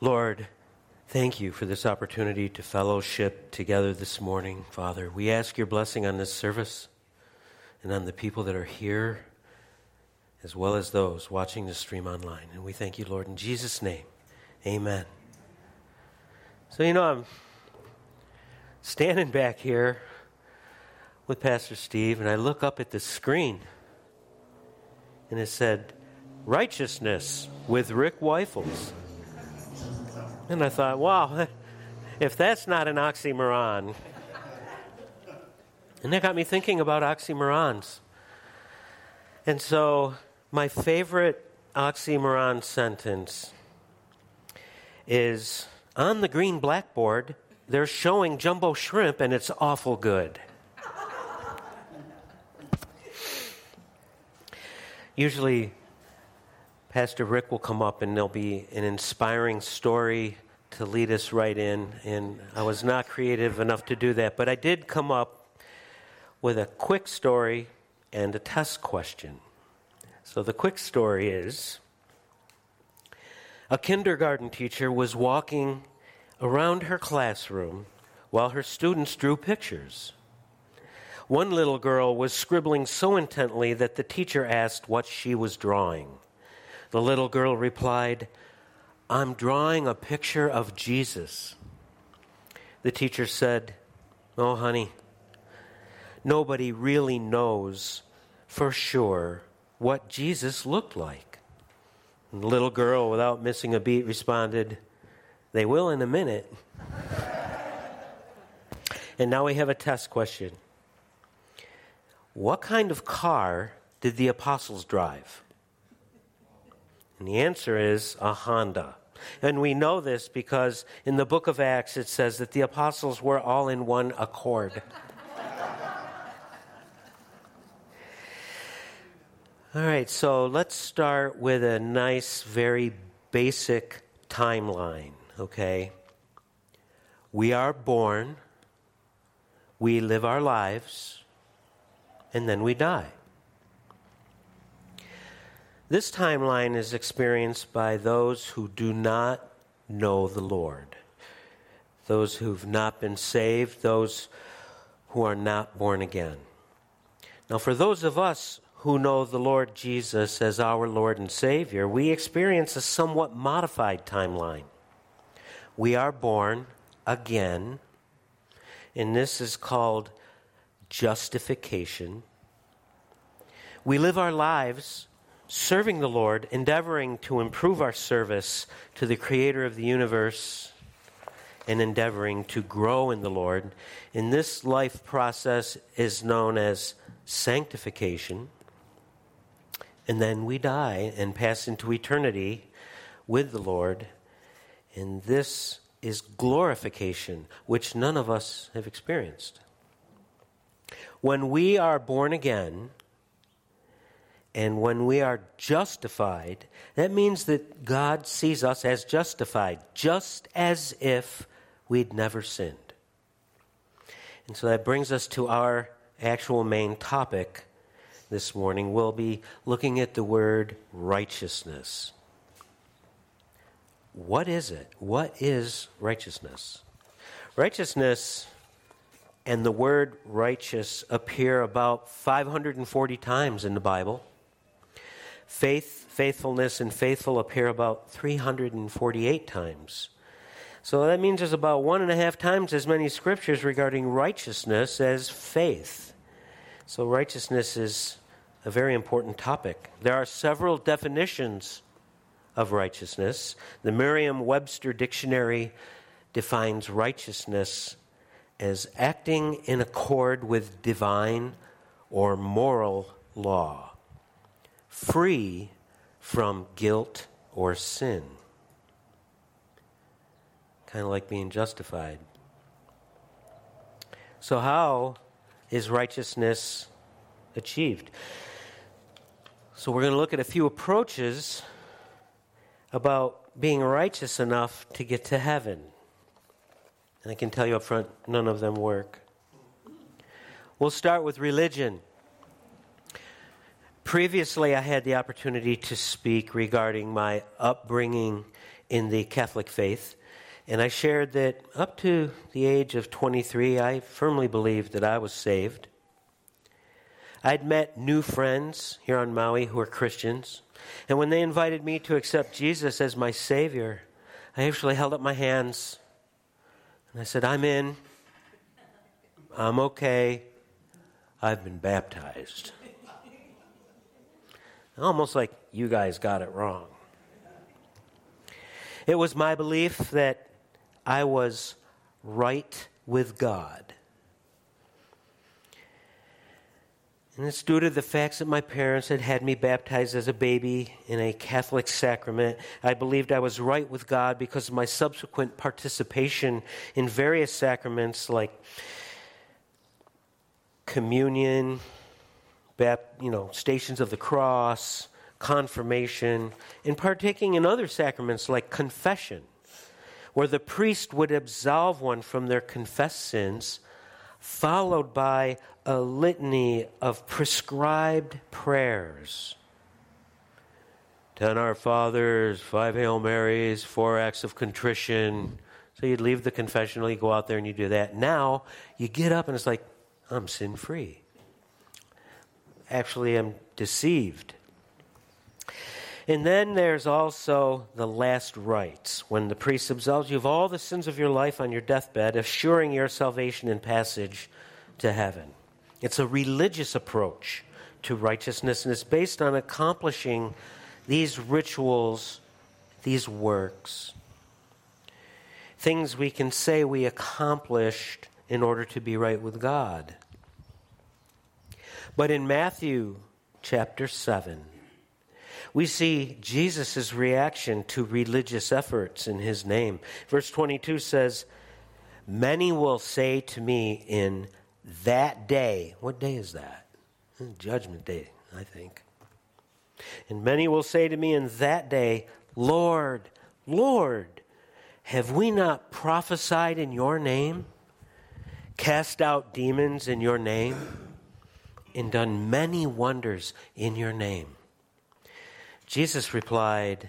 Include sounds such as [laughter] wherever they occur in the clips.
Lord, thank you for this opportunity to fellowship together this morning, Father. We ask your blessing on this service and on the people that are here, as well as those watching the stream online. And we thank you, Lord, in Jesus' name. Amen. So, you know, I'm standing back here with Pastor Steve, and I look up at the screen, and it said, Righteousness with Rick Wyffels. And I thought, wow, [laughs] if that's not an oxymoron. And that got me thinking about oxymorons. And so, my favorite oxymoron sentence is on the green blackboard, they're showing jumbo shrimp, and it's awful good. Usually, Pastor Rick will come up and there'll be an inspiring story to lead us right in. And I was not creative enough to do that, but I did come up with a quick story and a test question. So the quick story is a kindergarten teacher was walking around her classroom while her students drew pictures. One little girl was scribbling so intently that the teacher asked what she was drawing. The little girl replied, I'm drawing a picture of Jesus. The teacher said, Oh, honey, nobody really knows for sure what Jesus looked like. And the little girl, without missing a beat, responded, They will in a minute. [laughs] and now we have a test question What kind of car did the apostles drive? And the answer is a Honda. And we know this because in the book of Acts it says that the apostles were all in one accord. all right, so let's start with a nice, very basic timeline, okay? We are born, we live our lives, and then we die. This timeline is experienced by those who do not know the Lord, those who've not been saved, those who are not born again. Now, for those of us who know the Lord Jesus as our Lord and Savior, we experience a somewhat modified timeline. We are born again, and this is called justification. We live our lives serving the Lord, endeavoring to improve our service to the Creator of the universe, and endeavoring to grow in the Lord. In this life process is known as sanctification. And then we die and pass into eternity with the Lord. And this is glorification, which none of us have experienced. When we are born again, and when we are justified, that means that God sees us as justified, just as if we'd never sinned. And so that brings us to our actual main topic this morning. We'll be looking at the word righteousness. What is it? What is righteousness? Righteousness and the word righteous appear about 540 times in the Bible. Faith, faithfulness, and faithful appear about 348 times. So that means there's about one and a half times as many scriptures regarding righteousness as faith. So righteousness is a very important topic. There are several definitions of righteousness. The Merriam Webster Dictionary defines righteousness as acting in accord with divine or moral law free from guilt or sin. Kind of like being justified. So, how is righteousness achieved? So, we're going to look at a few approaches about being righteous enough to get to heaven. And I can tell you up front, none of them work. We'll start with religion. Previously, I had the opportunity to speak regarding my upbringing in the Catholic faith. And I shared that up to the age of 23, I firmly believed that I was saved. I'd met new friends here on Maui who were Christians. And when they invited me to accept Jesus as my Savior, I actually held up my hands and I said, I'm in. I'm okay. I've been baptized. Almost like you guys got it wrong. It was my belief that I was right with God. And it's due to the facts that my parents had had me baptized as a baby in a Catholic sacrament. I believed I was right with God because of my subsequent participation in various sacraments like communion, you know, stations of the cross, confirmation, and partaking in other sacraments like confession, where the priest would absolve one from their confessed sins, followed by a litany of prescribed prayers. Ten Our Fathers, five Hail Marys, four acts of contrition. So you'd leave the confessional, you go out there and you do that. Now you get up and it's like, I'm sin free. Actually, I'm deceived. And then there's also the last rites, when the priest absolves you of all the sins of your life on your deathbed, assuring your salvation and passage to heaven. It's a religious approach to righteousness, and it's based on accomplishing these rituals, these works. Things we can say we accomplished in order to be right with God. But in Matthew chapter 7, we see Jesus' reaction to religious efforts in his name. Verse 22 says, Many will say to me in that day, what day is that? Judgment day, I think. And many will say to me in that day, Lord, Lord, have we not prophesied in your name, cast out demons in your name, and done many wonders in your name? Jesus replied,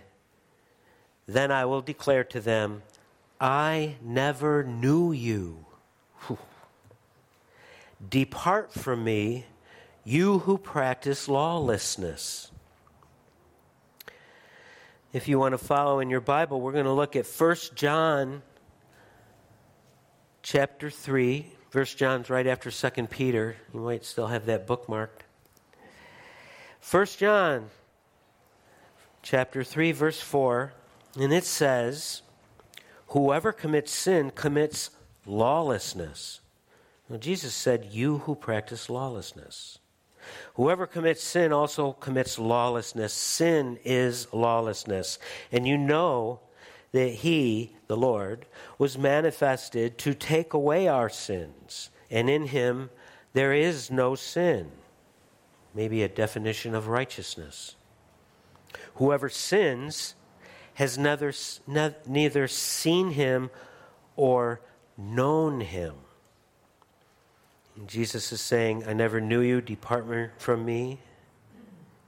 Then I will declare to them, I never knew you. [laughs] Depart from me, you who practice lawlessness. If you want to follow in your Bible, we're going to look at 1 John chapter 3. First John's right after 2 Peter. You might still have that bookmarked. 1 John chapter 3, verse 4, and it says, Whoever commits sin commits lawlessness. Now, Jesus said, You who practice lawlessness. Whoever commits sin also commits lawlessness. Sin is lawlessness. And you know that He, the Lord, was manifested to take away our sins. And in Him there is no sin. Maybe a definition of righteousness. Whoever sins has neither, neither seen him or known him. And Jesus is saying, I never knew you, depart from me,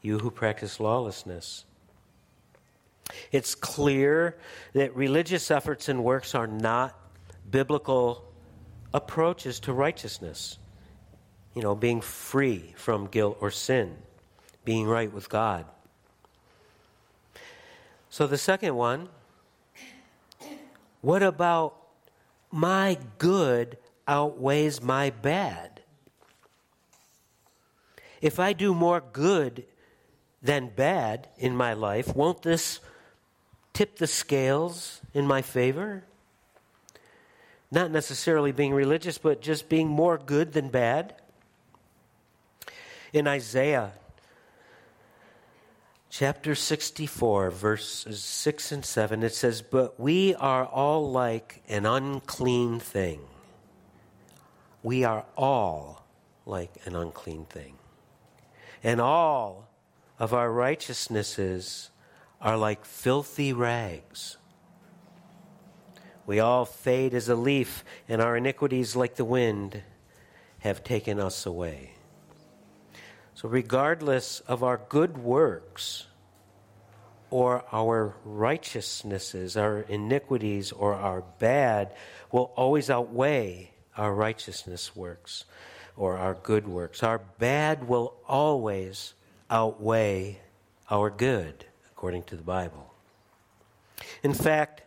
you who practice lawlessness. It's clear that religious efforts and works are not biblical approaches to righteousness. You know, being free from guilt or sin, being right with God. So the second one, what about my good outweighs my bad? If I do more good than bad in my life, won't this tip the scales in my favor? Not necessarily being religious, but just being more good than bad. In Isaiah chapter 64, verses 6 and 7, it says, But we are all like an unclean thing. We are all like an unclean thing. And all of our righteousnesses are like filthy rags. We all fade as a leaf, and our iniquities, like the wind, have taken us away. So, regardless of our good works, or our righteousnesses, our iniquities, or our bad will always outweigh our righteousness works or our good works. Our bad will always outweigh our good, according to the Bible. In fact,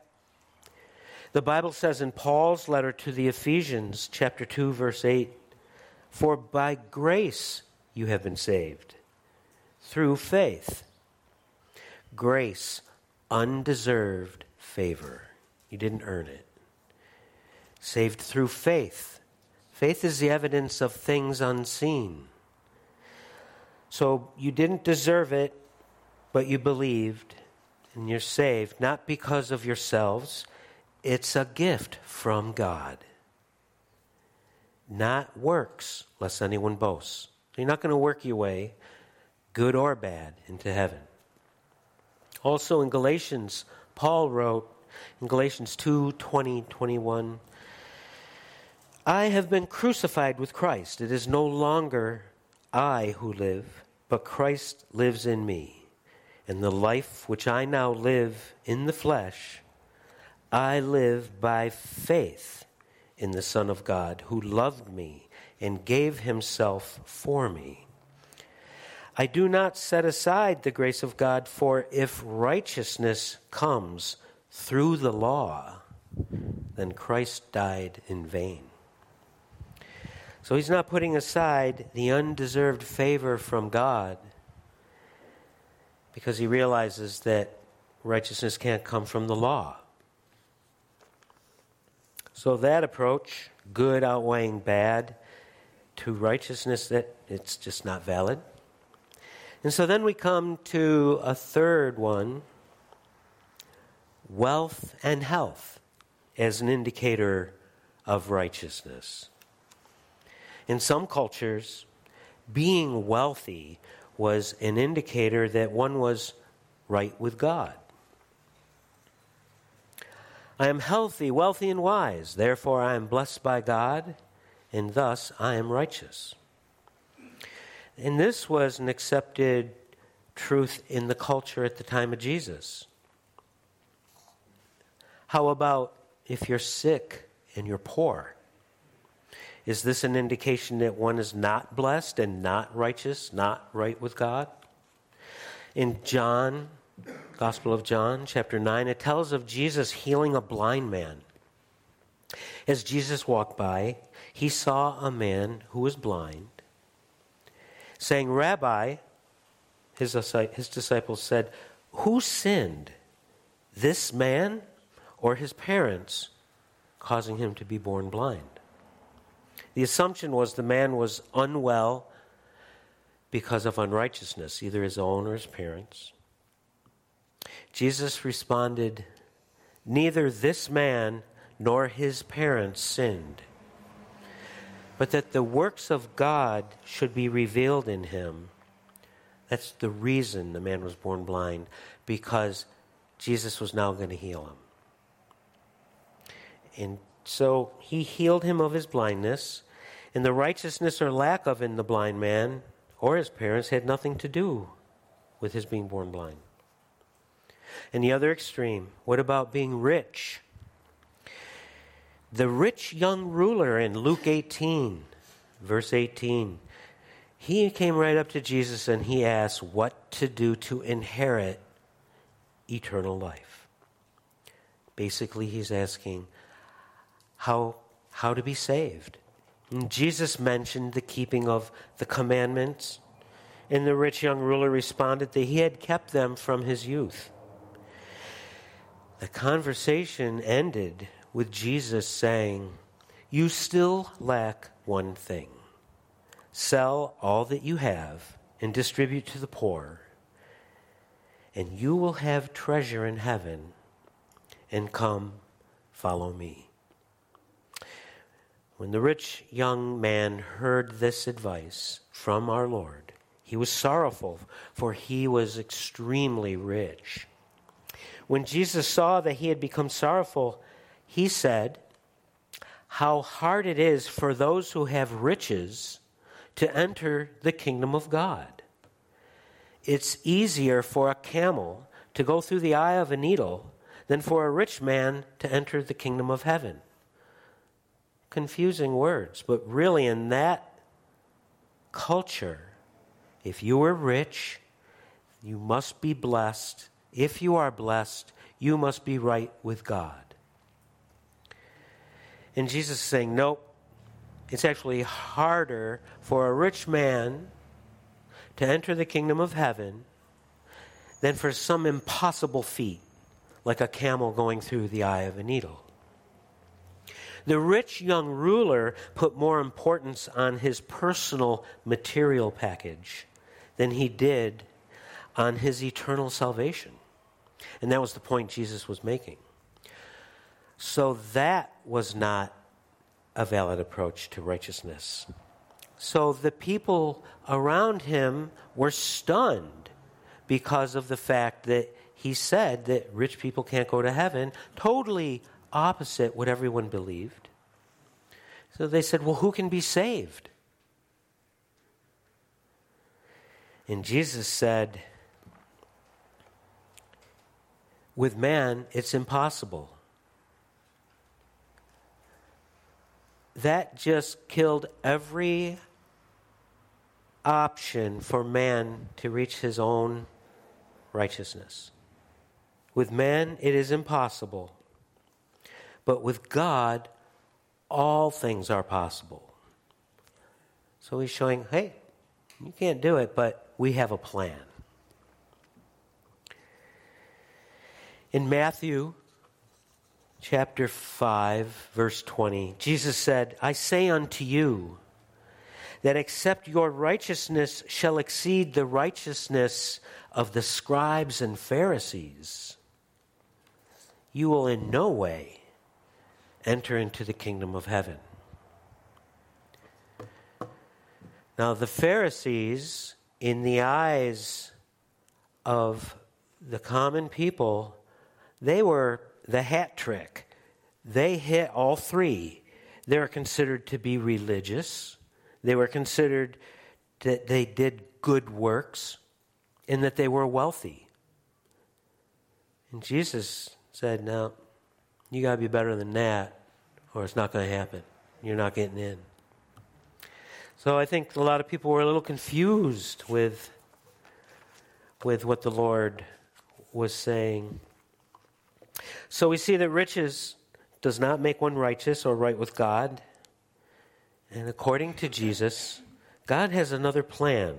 the Bible says in Paul's letter to the Ephesians, chapter 2, verse 8, For by grace you have been saved, through faith. Grace, undeserved favor. You didn't earn it. Saved through faith. Faith is the evidence of things unseen. So you didn't deserve it, but you believed, and you're saved, not because of yourselves. It's a gift from God. Not works, lest anyone boasts. You're not going to work your way, good or bad, into heaven. Also in Galatians, Paul wrote in Galatians 2 20, 21, I have been crucified with Christ. It is no longer I who live, but Christ lives in me. And the life which I now live in the flesh, I live by faith in the Son of God, who loved me and gave himself for me. I do not set aside the grace of God, for if righteousness comes through the law, then Christ died in vain. So he's not putting aside the undeserved favor from God because he realizes that righteousness can't come from the law. So that approach, good outweighing bad, to righteousness that it's just not valid. And so then we come to a third one wealth and health as an indicator of righteousness. In some cultures, being wealthy was an indicator that one was right with God. I am healthy, wealthy, and wise. Therefore, I am blessed by God, and thus I am righteous. And this was an accepted truth in the culture at the time of Jesus. How about if you're sick and you're poor? Is this an indication that one is not blessed and not righteous, not right with God? In John, Gospel of John, chapter 9, it tells of Jesus healing a blind man. As Jesus walked by, he saw a man who was blind saying, Rabbi, his, his disciples said, Who sinned, this man or his parents, causing him to be born blind? The assumption was the man was unwell because of unrighteousness, either his own or his parents. Jesus responded, Neither this man nor his parents sinned but that the works of God should be revealed in him. That's the reason the man was born blind, because Jesus was now going to heal him. And so he healed him of his blindness, and the righteousness or lack of in the blind man or his parents had nothing to do with his being born blind. And the other extreme, what about being rich? The rich young ruler in Luke 18, verse 18, he came right up to Jesus and he asked what to do to inherit eternal life. Basically, he's asking how, how to be saved. And Jesus mentioned the keeping of the commandments, and the rich young ruler responded that he had kept them from his youth. The conversation ended with Jesus saying, You still lack one thing. Sell all that you have and distribute to the poor, and you will have treasure in heaven. And come, follow me. When the rich young man heard this advice from our Lord, he was sorrowful, for he was extremely rich. When Jesus saw that he had become sorrowful, he said, How hard it is for those who have riches to enter the kingdom of God. It's easier for a camel to go through the eye of a needle than for a rich man to enter the kingdom of heaven. Confusing words, but really, in that culture, if you are rich, you must be blessed. If you are blessed, you must be right with God. And Jesus is saying, nope, it's actually harder for a rich man to enter the kingdom of heaven than for some impossible feat, like a camel going through the eye of a needle. The rich young ruler put more importance on his personal material package than he did on his eternal salvation. And that was the point Jesus was making. So that was not a valid approach to righteousness. So the people around him were stunned because of the fact that he said that rich people can't go to heaven, totally opposite what everyone believed. So they said, Well, who can be saved? And Jesus said, With man, it's impossible. That just killed every option for man to reach his own righteousness. With man, it is impossible. But with God, all things are possible. So he's showing, hey, you can't do it, but we have a plan. In Matthew chapter 5, verse 20, Jesus said, I say unto you, that except your righteousness shall exceed the righteousness of the scribes and Pharisees, you will in no way enter into the kingdom of heaven. Now, the Pharisees, in the eyes of the common people, they were the hat trick. They hit all three. They were considered to be religious they were considered that they did good works and that they were wealthy. And Jesus said, No, you got to be better than that, or it's not going to happen. You're not getting in. So I think a lot of people were a little confused with, with what the Lord was saying. So we see that riches does not make one righteous or right with God. And according to Jesus, God has another plan.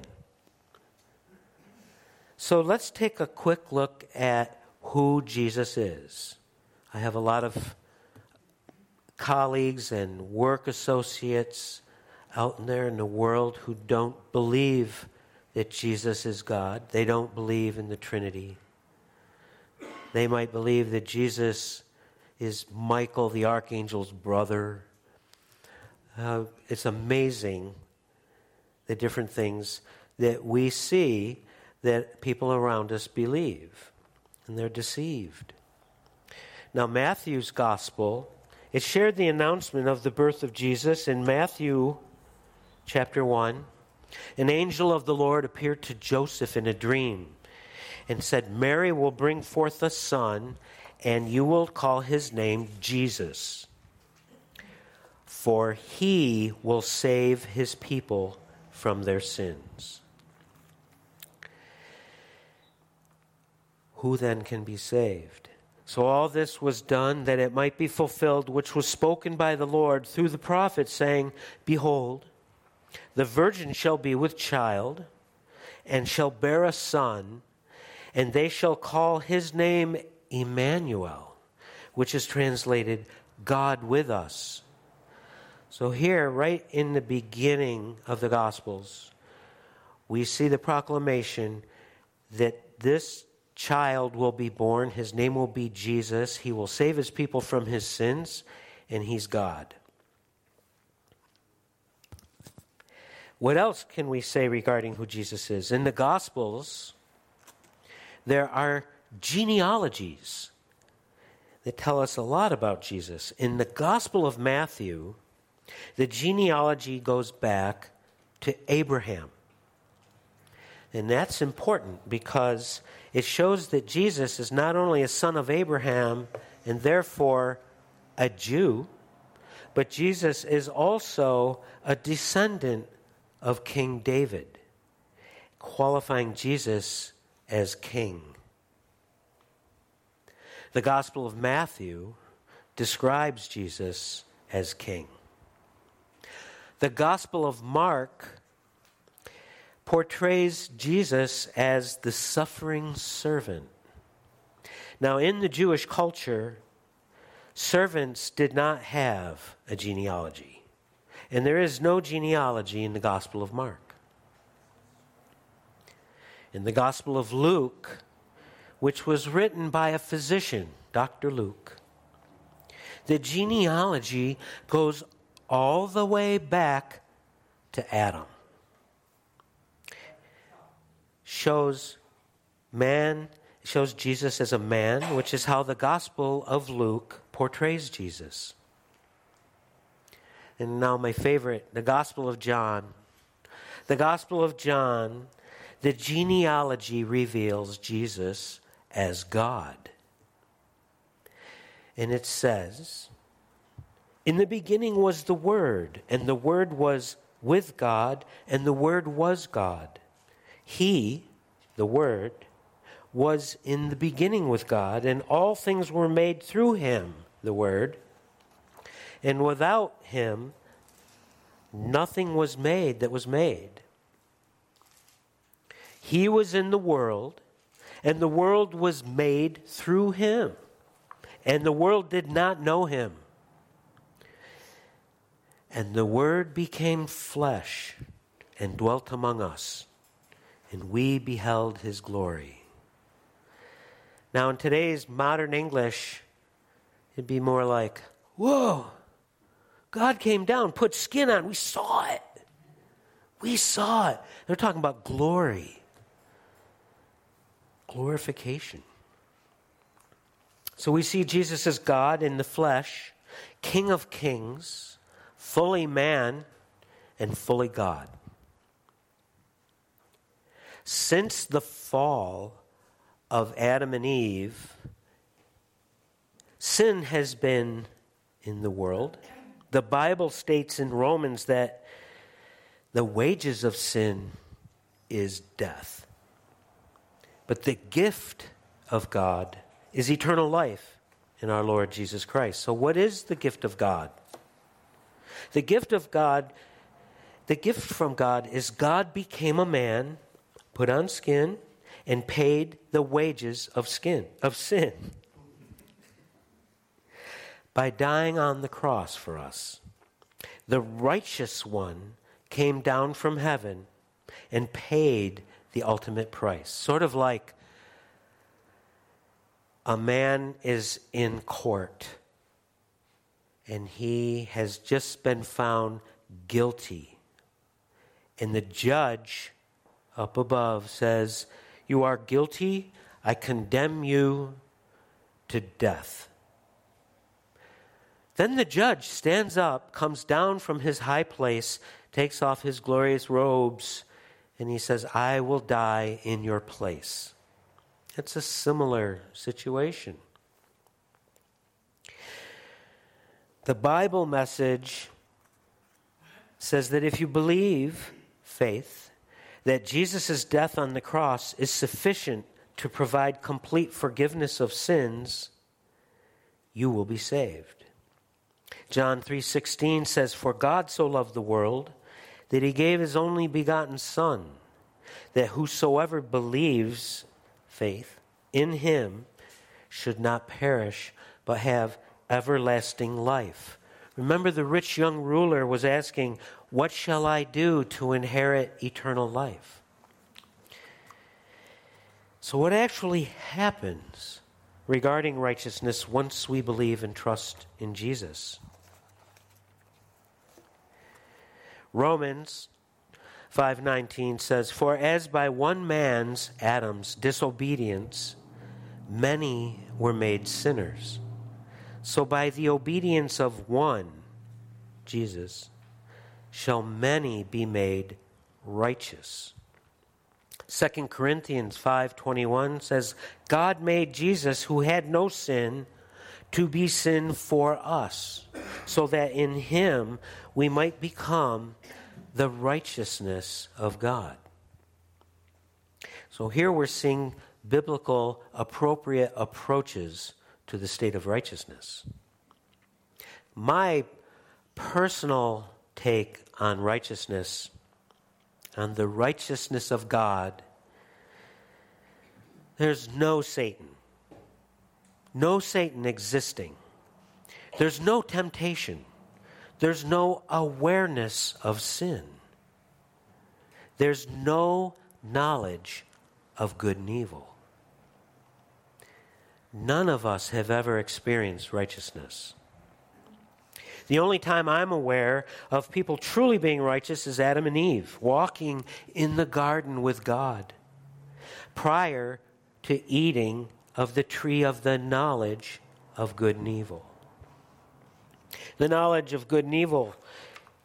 So let's take a quick look at who Jesus is. I have a lot of colleagues and work associates out there in the world who don't believe that Jesus is God. They don't believe in the Trinity. They might believe that Jesus is Michael the archangel's brother uh, it's amazing the different things that we see that people around us believe, and they're deceived. Now, Matthew's gospel, it shared the announcement of the birth of Jesus in Matthew chapter 1. An angel of the Lord appeared to Joseph in a dream and said, Mary will bring forth a son, and you will call his name Jesus for he will save his people from their sins. Who then can be saved? So all this was done that it might be fulfilled, which was spoken by the Lord through the prophet, saying, Behold, the virgin shall be with child, and shall bear a son, and they shall call his name Emmanuel, which is translated God with us. So, here, right in the beginning of the Gospels, we see the proclamation that this child will be born. His name will be Jesus. He will save his people from his sins, and he's God. What else can we say regarding who Jesus is? In the Gospels, there are genealogies that tell us a lot about Jesus. In the Gospel of Matthew, the genealogy goes back to Abraham. And that's important because it shows that Jesus is not only a son of Abraham and therefore a Jew, but Jesus is also a descendant of King David, qualifying Jesus as king. The Gospel of Matthew describes Jesus as king. The Gospel of Mark portrays Jesus as the suffering servant. Now, in the Jewish culture, servants did not have a genealogy, and there is no genealogy in the Gospel of Mark. In the Gospel of Luke, which was written by a physician, Dr. Luke, the genealogy goes all the way back to Adam. Shows man, shows Jesus as a man, which is how the Gospel of Luke portrays Jesus. And now, my favorite, the Gospel of John. The Gospel of John, the genealogy reveals Jesus as God. And it says, In the beginning was the Word, and the Word was with God, and the Word was God. He, the Word, was in the beginning with God, and all things were made through him, the Word. And without him, nothing was made that was made. He was in the world, and the world was made through him, and the world did not know him. And the Word became flesh and dwelt among us, and we beheld his glory. Now, in today's modern English, it'd be more like, Whoa, God came down, put skin on. We saw it. We saw it. They're talking about glory, glorification. So we see Jesus as God in the flesh, King of kings, fully man, and fully God. Since the fall of Adam and Eve, sin has been in the world. The Bible states in Romans that the wages of sin is death. But the gift of God is eternal life in our Lord Jesus Christ. So, what is the gift of God? The gift of God, the gift from God is God became a man, put on skin, and paid the wages of skin of sin by dying on the cross for us. The righteous one came down from heaven and paid the ultimate price. Sort of like a man is in court and he has just been found guilty. And the judge up above says, You are guilty. I condemn you to death. Then the judge stands up, comes down from his high place, takes off his glorious robes, and he says, I will die in your place. It's a similar situation. The Bible message says that if you believe faith, that Jesus' death on the cross is sufficient to provide complete forgiveness of sins, you will be saved. John 3:16 says for God so loved the world that he gave his only begotten son that whosoever believes faith in him should not perish but have everlasting life. Remember, the rich young ruler was asking, What shall I do to inherit eternal life? So, what actually happens regarding righteousness once we believe and trust in Jesus? Romans 5:19 says for as by one man's Adam's disobedience many were made sinners so by the obedience of one, Jesus, shall many be made righteous. 2 Corinthians 5:21 says, "God made Jesus who had no sin to be sin for us, so that in him we might become the righteousness of God." So here we're seeing biblical appropriate approaches to the state of righteousness. My personal take on righteousness, on the righteousness of God, there's no Satan. No Satan existing. There's no temptation. There's no awareness of sin. There's no knowledge of good and evil. None of us have ever experienced righteousness. The only time I'm aware of people truly being righteous is Adam and Eve, walking in the garden with God prior to eating of the tree of the knowledge of good and evil. The knowledge of good and evil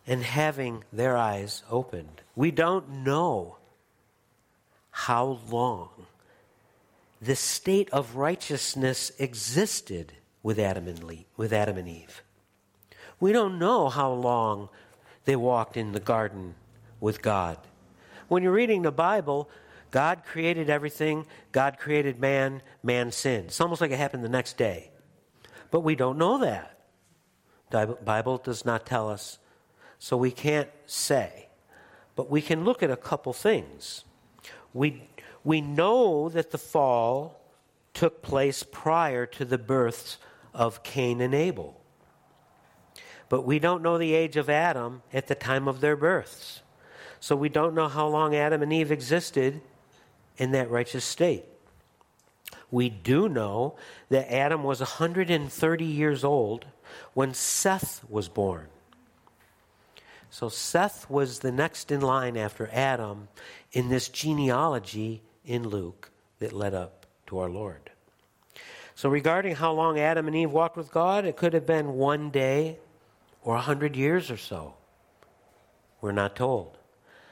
and having their eyes opened. We don't know how long this state of righteousness existed with Adam and, Eve. We don't know how long they walked in the garden with God. When you're reading the Bible, God created everything, God created man, man sinned. It's almost like it happened the next day. But we don't know that. The Bible does not tell us, so we can't say. But we can look at a couple things. We, we know that the fall took place prior to the births of Cain and Abel. But we don't know the age of Adam at the time of their births. So we don't know how long Adam and Eve existed in that righteous state. We do know that Adam was 130 years old when Seth was born. So Seth was the next in line after Adam in this genealogy in Luke that led up to our Lord. So, regarding how long Adam and Eve walked with God, it could have been one day or a hundred years or so. We're not told.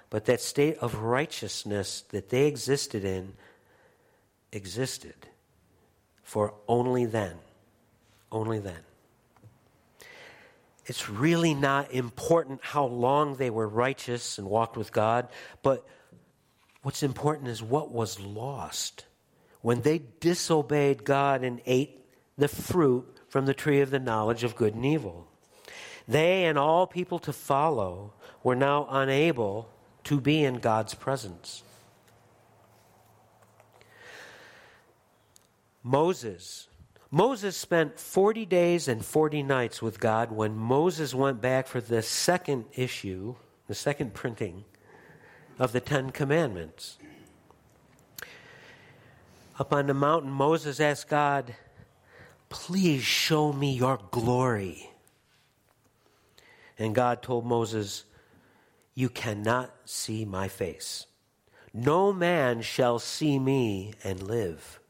But that state of righteousness that they existed in existed for only then. Only then. It's really not important how long they were righteous and walked with God, but what's important is what was lost when they disobeyed God and ate the fruit from the tree of the knowledge of good and evil. They and all people to follow were now unable to be in God's presence. Moses. Moses spent 40 days and 40 nights with God when Moses went back for the second issue, the second printing of the Ten Commandments. Up on the mountain, Moses asked God, Please show me your glory. And God told Moses, You cannot see my face. No man shall see me and live.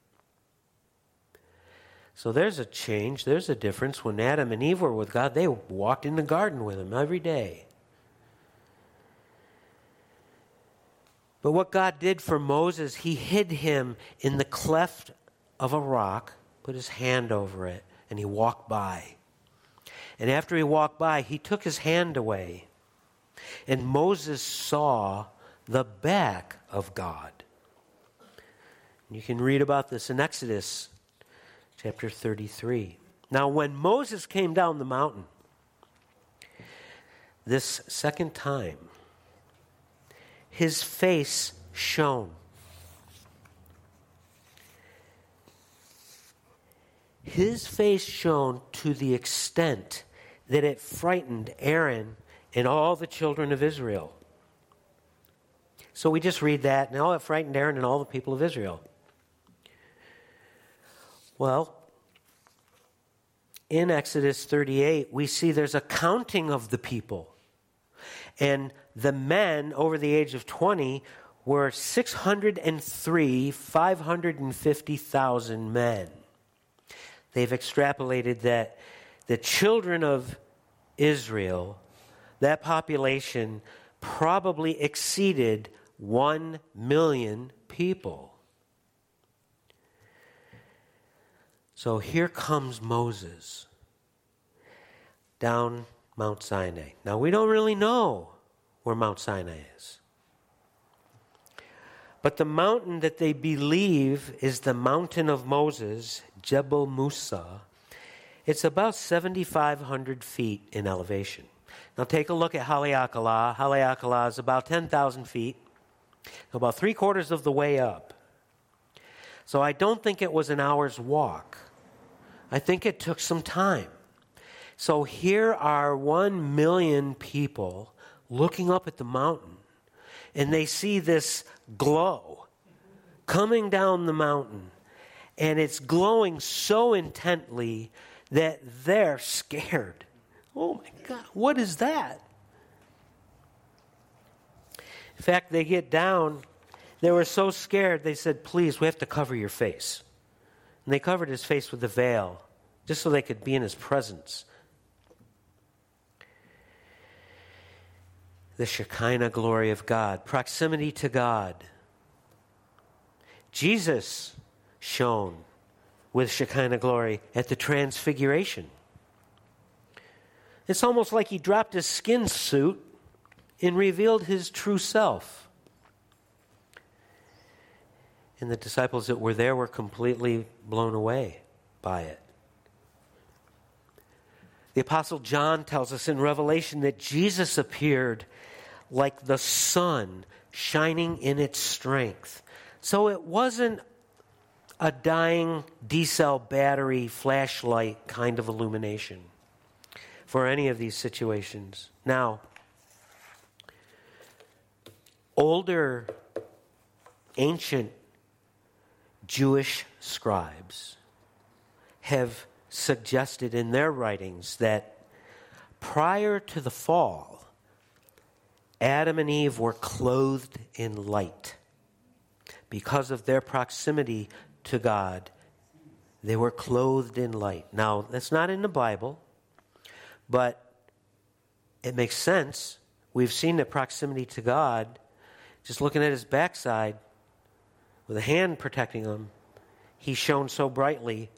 So there's a change, there's a difference. When Adam and Eve were with God, they walked in the garden with him every day. But what God did for Moses, he hid him in the cleft of a rock, put his hand over it, and he walked by. And after he walked by, he took his hand away. And Moses saw the back of God. You can read about this in Exodus chapter 33. Now, when Moses came down the mountain, this second time, his face shone. His face shone to the extent that it frightened Aaron and all the children of Israel. So we just read that, and all it frightened Aaron and all the people of Israel. Well, in Exodus 38, we see there's a counting of the people. And the men over the age of 20 were 603, 550,000 men. They've extrapolated that the children of Israel, that population probably exceeded one million people. So here comes Moses down Mount Sinai. Now, we don't really know where Mount Sinai is. But the mountain that they believe is the mountain of Moses, Jebel Musa, it's about 7,500 feet in elevation. Now take a look at Haleakala. Haleakala is about 10,000 feet, about three quarters of the way up. So I don't think it was an hour's walk. I think it took some time. So here are one million people looking up at the mountain, and they see this glow coming down the mountain, and it's glowing so intently that they're scared. Oh my God, what is that? In fact, they get down. They were so scared, they said, Please, we have to cover your face. And they covered his face with a veil just so they could be in his presence. The Shekinah glory of God, proximity to God. Jesus shone with Shekinah glory at the Transfiguration. It's almost like he dropped his skin suit and revealed his true self. And the disciples that were there were completely blown away by it. The Apostle John tells us in Revelation that Jesus appeared like the sun shining in its strength. So it wasn't a dying D cell battery flashlight kind of illumination for any of these situations. Now, older, ancient Jewish scribes have suggested in their writings that prior to the fall, Adam and Eve were clothed in light. Because of their proximity to God, they were clothed in light. Now, that's not in the Bible, but it makes sense. We've seen the proximity to God just looking at his backside with a hand protecting him. He shone so brightly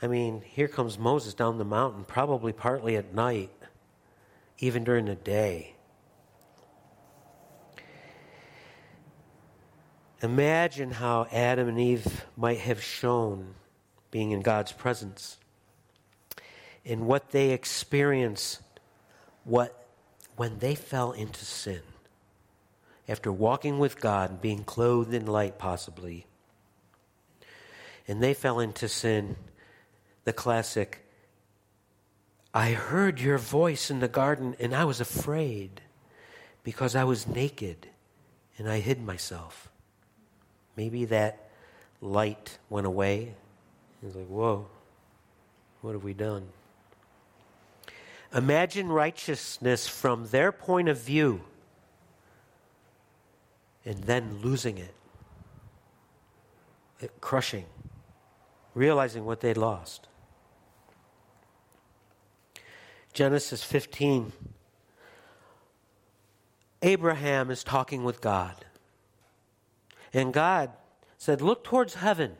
I mean, here comes Moses down the mountain, probably partly at night, even during the day. Imagine how Adam and Eve might have shone being in God's presence and what they experienced what when they fell into sin. After walking with God and being clothed in light possibly. And they fell into sin. The classic I heard your voice in the garden and I was afraid because I was naked and I hid myself. Maybe that light went away. He's like, whoa, what have we done? Imagine righteousness from their point of view and then losing it, it crushing, realizing what they'd lost. Genesis 15. Abraham is talking with God. And God said, Look towards heaven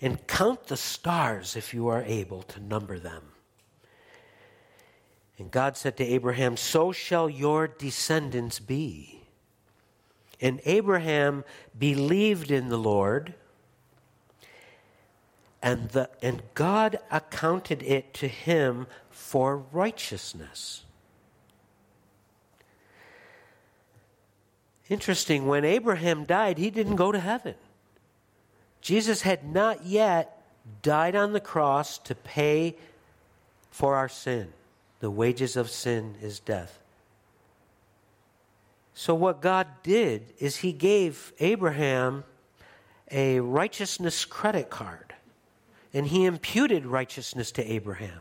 and count the stars if you are able to number them. And God said to Abraham, So shall your descendants be. And Abraham believed in the Lord, and, the, and God accounted it to him for righteousness. Interesting, when Abraham died, he didn't go to heaven. Jesus had not yet died on the cross to pay for our sin. The wages of sin is death. So, what God did is He gave Abraham a righteousness credit card, and He imputed righteousness to Abraham.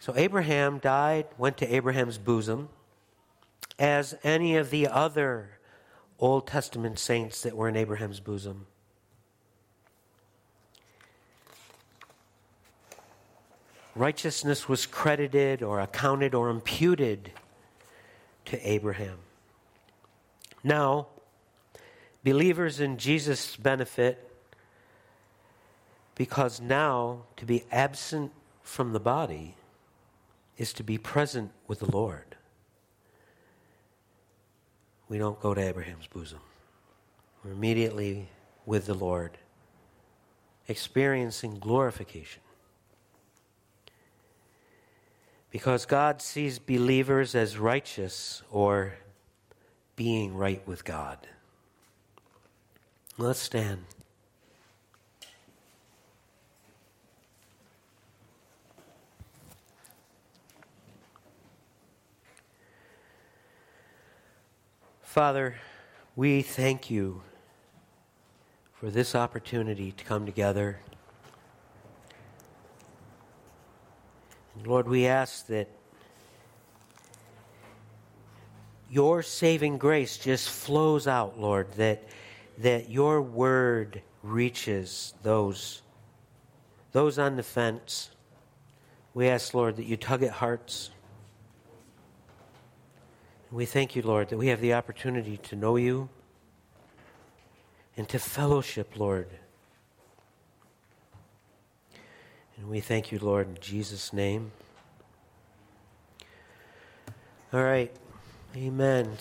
So Abraham died, went to Abraham's bosom, as any of the other Old Testament saints that were in Abraham's bosom. Righteousness was credited or accounted or imputed to Abraham. Now, believers in Jesus benefit because now to be absent from the body is to be present with the Lord. We don't go to Abraham's bosom. We're immediately with the Lord, experiencing glorification. Because God sees believers as righteous or being right with God. Let's stand. Father, we thank you for this opportunity to come together. And Lord, we ask that your saving grace just flows out, Lord, that, that your word reaches those, those on the fence. We ask, Lord, that you tug at hearts. We thank you, Lord, that we have the opportunity to know you and to fellowship, Lord. And we thank you, Lord, in Jesus' name. All right. Amen.